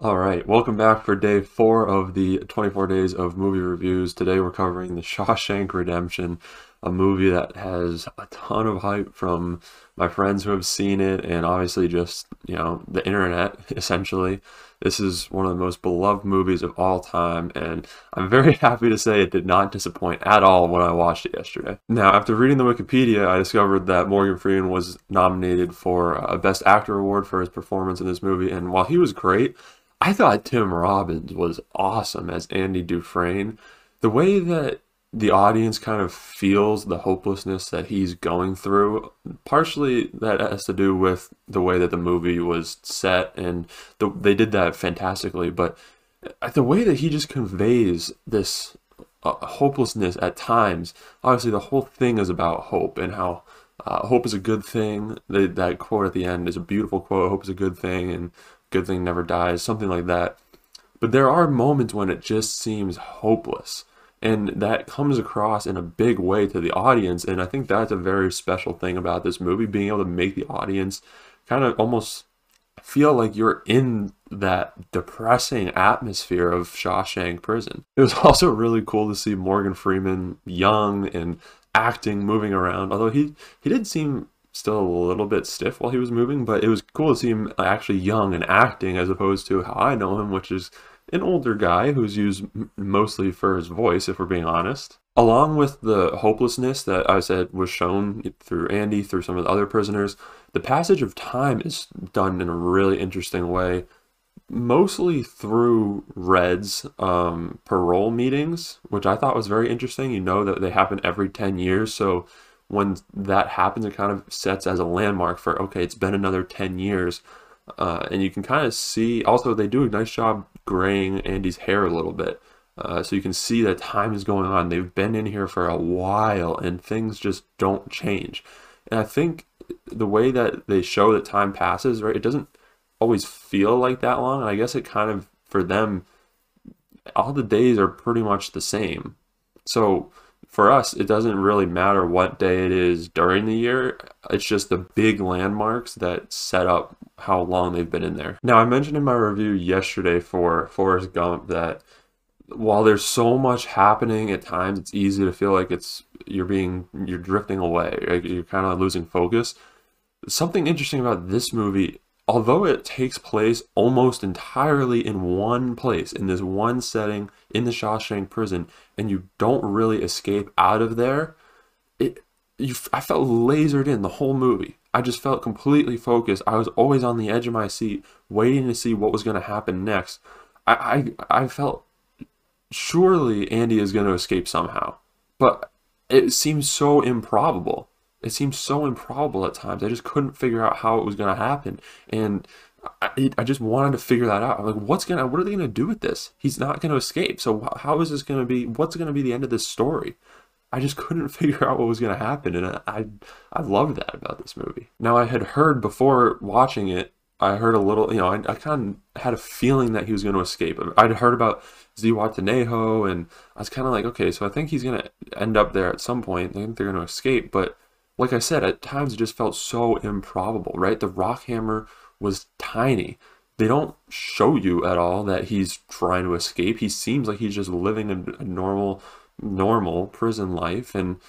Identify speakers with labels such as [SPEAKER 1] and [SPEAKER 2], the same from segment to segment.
[SPEAKER 1] All right, welcome back for day four of the 24 days of movie reviews. Today we're covering The Shawshank Redemption, a movie that has a ton of hype from my friends who have seen it and obviously just, you know, the internet essentially. This is one of the most beloved movies of all time, and I'm very happy to say it did not disappoint at all when I watched it yesterday. Now, after reading the Wikipedia, I discovered that Morgan Freeman was nominated for a Best Actor award for his performance in this movie, and while he was great, I thought Tim Robbins was awesome as Andy Dufresne. The way that the audience kind of feels the hopelessness that he's going through, partially that has to do with the way that the movie was set, and the, they did that fantastically. But the way that he just conveys this uh, hopelessness at times, obviously, the whole thing is about hope and how. Uh, hope is a good thing. The, that quote at the end is a beautiful quote. Hope is a good thing, and good thing never dies, something like that. But there are moments when it just seems hopeless. And that comes across in a big way to the audience. And I think that's a very special thing about this movie, being able to make the audience kind of almost feel like you're in that depressing atmosphere of Shawshank Prison. It was also really cool to see Morgan Freeman young and acting, moving around. Although he he did seem still a little bit stiff while he was moving, but it was cool to see him actually young and acting as opposed to how I know him, which is an older guy who's used mostly for his voice, if we're being honest. Along with the hopelessness that I said was shown through Andy, through some of the other prisoners, the passage of time is done in a really interesting way, mostly through Red's um, parole meetings, which I thought was very interesting. You know that they happen every 10 years, so when that happens, it kind of sets as a landmark for okay, it's been another 10 years. Uh, and you can kind of see also they do a nice job graying Andy's hair a little bit. Uh, so you can see that time is going on. They've been in here for a while and things just don't change. And I think the way that they show that time passes, right, it doesn't always feel like that long. And I guess it kind of, for them, all the days are pretty much the same. So for us, it doesn't really matter what day it is during the year. It's just the big landmarks that set up how long they've been in there. Now, I mentioned in my review yesterday for Forrest Gump that while there's so much happening at times, it's easy to feel like it's you're being you're drifting away. You're kind of losing focus. Something interesting about this movie although it takes place almost entirely in one place, in this one setting in the Shawshank prison, and you don't really escape out of there, it you, I felt lasered in the whole movie. I just felt completely focused. I was always on the edge of my seat, waiting to see what was going to happen next. I, I, I felt surely Andy is going to escape somehow, but it seems so improbable it seemed so improbable at times. I just couldn't figure out how it was going to happen, and I, I, just wanted to figure that out. I'm like, what's gonna, what are they gonna do with this? He's not gonna escape. So how is this gonna be? What's gonna be the end of this story? I just couldn't figure out what was gonna happen, and I, I, loved that about this movie. Now I had heard before watching it, I heard a little, you know, I, I kind of had a feeling that he was going to escape. I'd heard about Zihuatanejo, and I was kind of like, okay, so I think he's going to end up there at some point. I think they're going to escape, but like I said, at times it just felt so improbable, right? The rock hammer was tiny. They don't show you at all that he's trying to escape. He seems like he's just living a, normal, normal prison life and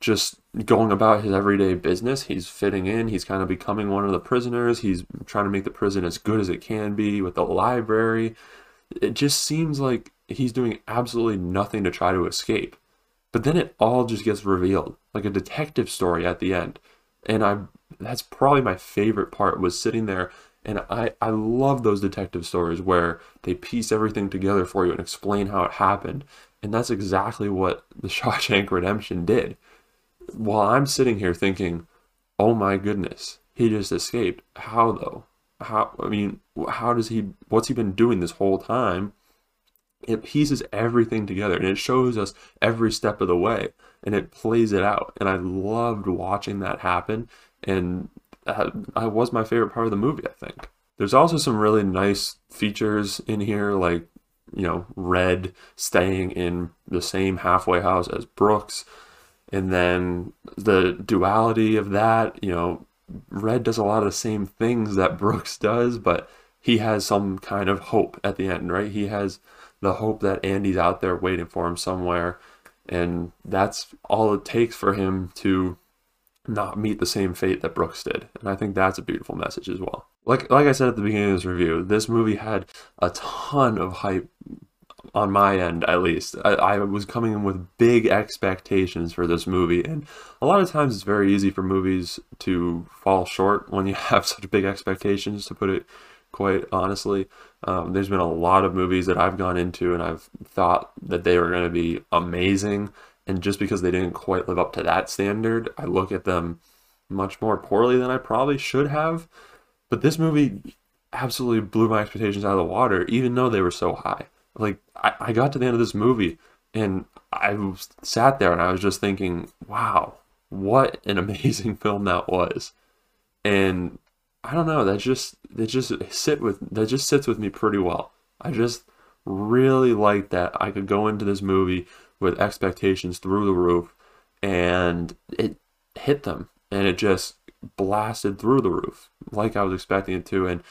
[SPEAKER 1] just going about his everyday business. He's fitting in. He's kind of becoming one of the prisoners. He's trying to make the prison as good as it can be with the library. It just seems like he's doing absolutely nothing to try to escape. But then it all just gets revealed, like a detective story at the end. And I that's probably my favorite part was sitting there and I, I love those detective stories where they piece everything together for you and explain how it happened. And that's exactly what the Shawshank Redemption did. While I'm sitting here thinking, oh my goodness, he just escaped. How though? How, I mean, how does he, what's he been doing this whole time? It pieces everything together and it shows us every step of the way and it plays it out and i loved watching that happen and that, was my favorite part of the movie i think there's also some really nice features in here like you know red staying in the same halfway house as brooks and then the duality of that you know red does a lot of the same things that brooks does but he has some kind of hope at the end, right? He has the hope that Andy's out there waiting for him somewhere. And that's all it takes for him to not meet the same fate that Brooks did. And I think that's a beautiful message as well. Like like I said at the beginning of this review, this movie had a ton of hype on my end at least. I, I, was coming in with big expectations for this movie, and a lot of times it's very easy for movies to fall short when you have such big expectations, to put it quite honestly. Um, there's been a lot of movies that I've gone into and I've thought that they were going to be amazing, and just because they didn't quite live up to that standard, I look at them much more poorly than I probably should have. But this movie absolutely blew my expectations out of the water, even though they were so high. Like, I, I got to the end of this movie and I sat there and I was just thinking, wow, what an amazing film that was. And I don't know, that just that just sit with that just sits with me pretty well. I just really like that I could go into this movie with expectations through the roof and it hit them and it just blasted through the roof like I was expecting it to and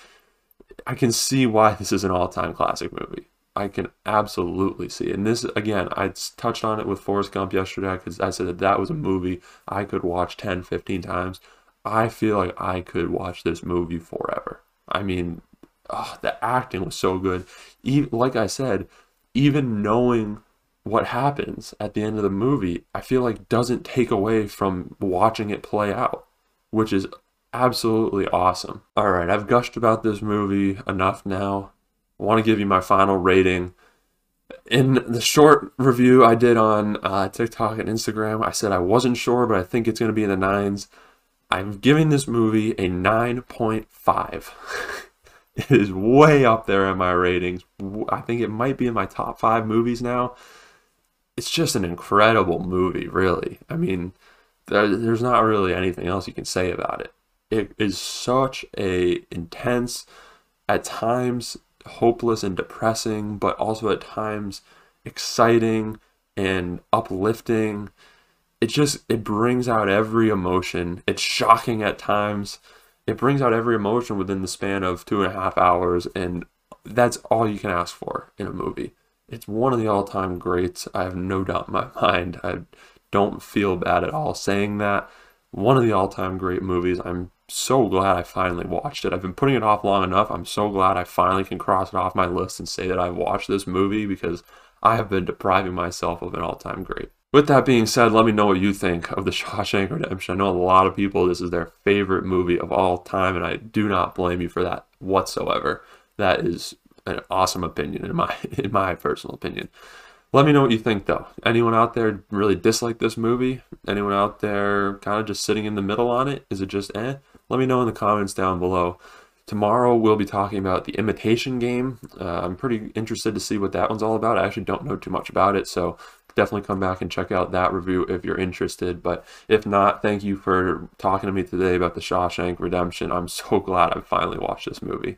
[SPEAKER 1] I can see why this is an all-time classic movie. I can absolutely see. And this, again, I touched on it with Forrest Gump yesterday because I said that that was a movie I could watch 10, 15 times. I feel like I could watch this movie forever. I mean, oh, the acting was so good. Even, like I said, even knowing what happens at the end of the movie, I feel like doesn't take away from watching it play out, which is absolutely awesome. All right, I've gushed about this movie enough now. I want to give you my final rating. In the short review I did on uh, TikTok and Instagram, I said I wasn't sure, but I think it's going to be in the nines. I'm giving this movie a 9.5. it is way up there in my ratings. I think it might be in my top five movies now. It's just an incredible movie, really. I mean, there's not really anything else you can say about it. It is such a intense, at times hopeless and depressing, but also at times exciting and uplifting. It just it brings out every emotion. It's shocking at times. It brings out every emotion within the span of two and a half hours, and that's all you can ask for in a movie. It's one of the all-time greats. I have no doubt in my mind. I don't feel bad at all saying that. One of the all-time great movies. I'm so glad I finally watched it. I've been putting it off long enough. I'm so glad I finally can cross it off my list and say that I've watched this movie because I have been depriving myself of an all time great. With that being said, let me know what you think of The Shawshank Redemption. I know a lot of people, this is their favorite movie of all time, and I do not blame you for that whatsoever. That is an awesome opinion in my in my personal opinion. Let me know what you think though. Anyone out there really dislike this movie? Anyone out there kind of just sitting in the middle on it? Is it just eh? Let me know in the comments down below. Tomorrow we'll be talking about the imitation game. Uh, I'm pretty interested to see what that one's all about. I actually don't know too much about it, so definitely come back and check out that review if you're interested. But if not, thank you for talking to me today about the Shawshank Redemption. I'm so glad I finally watched this movie.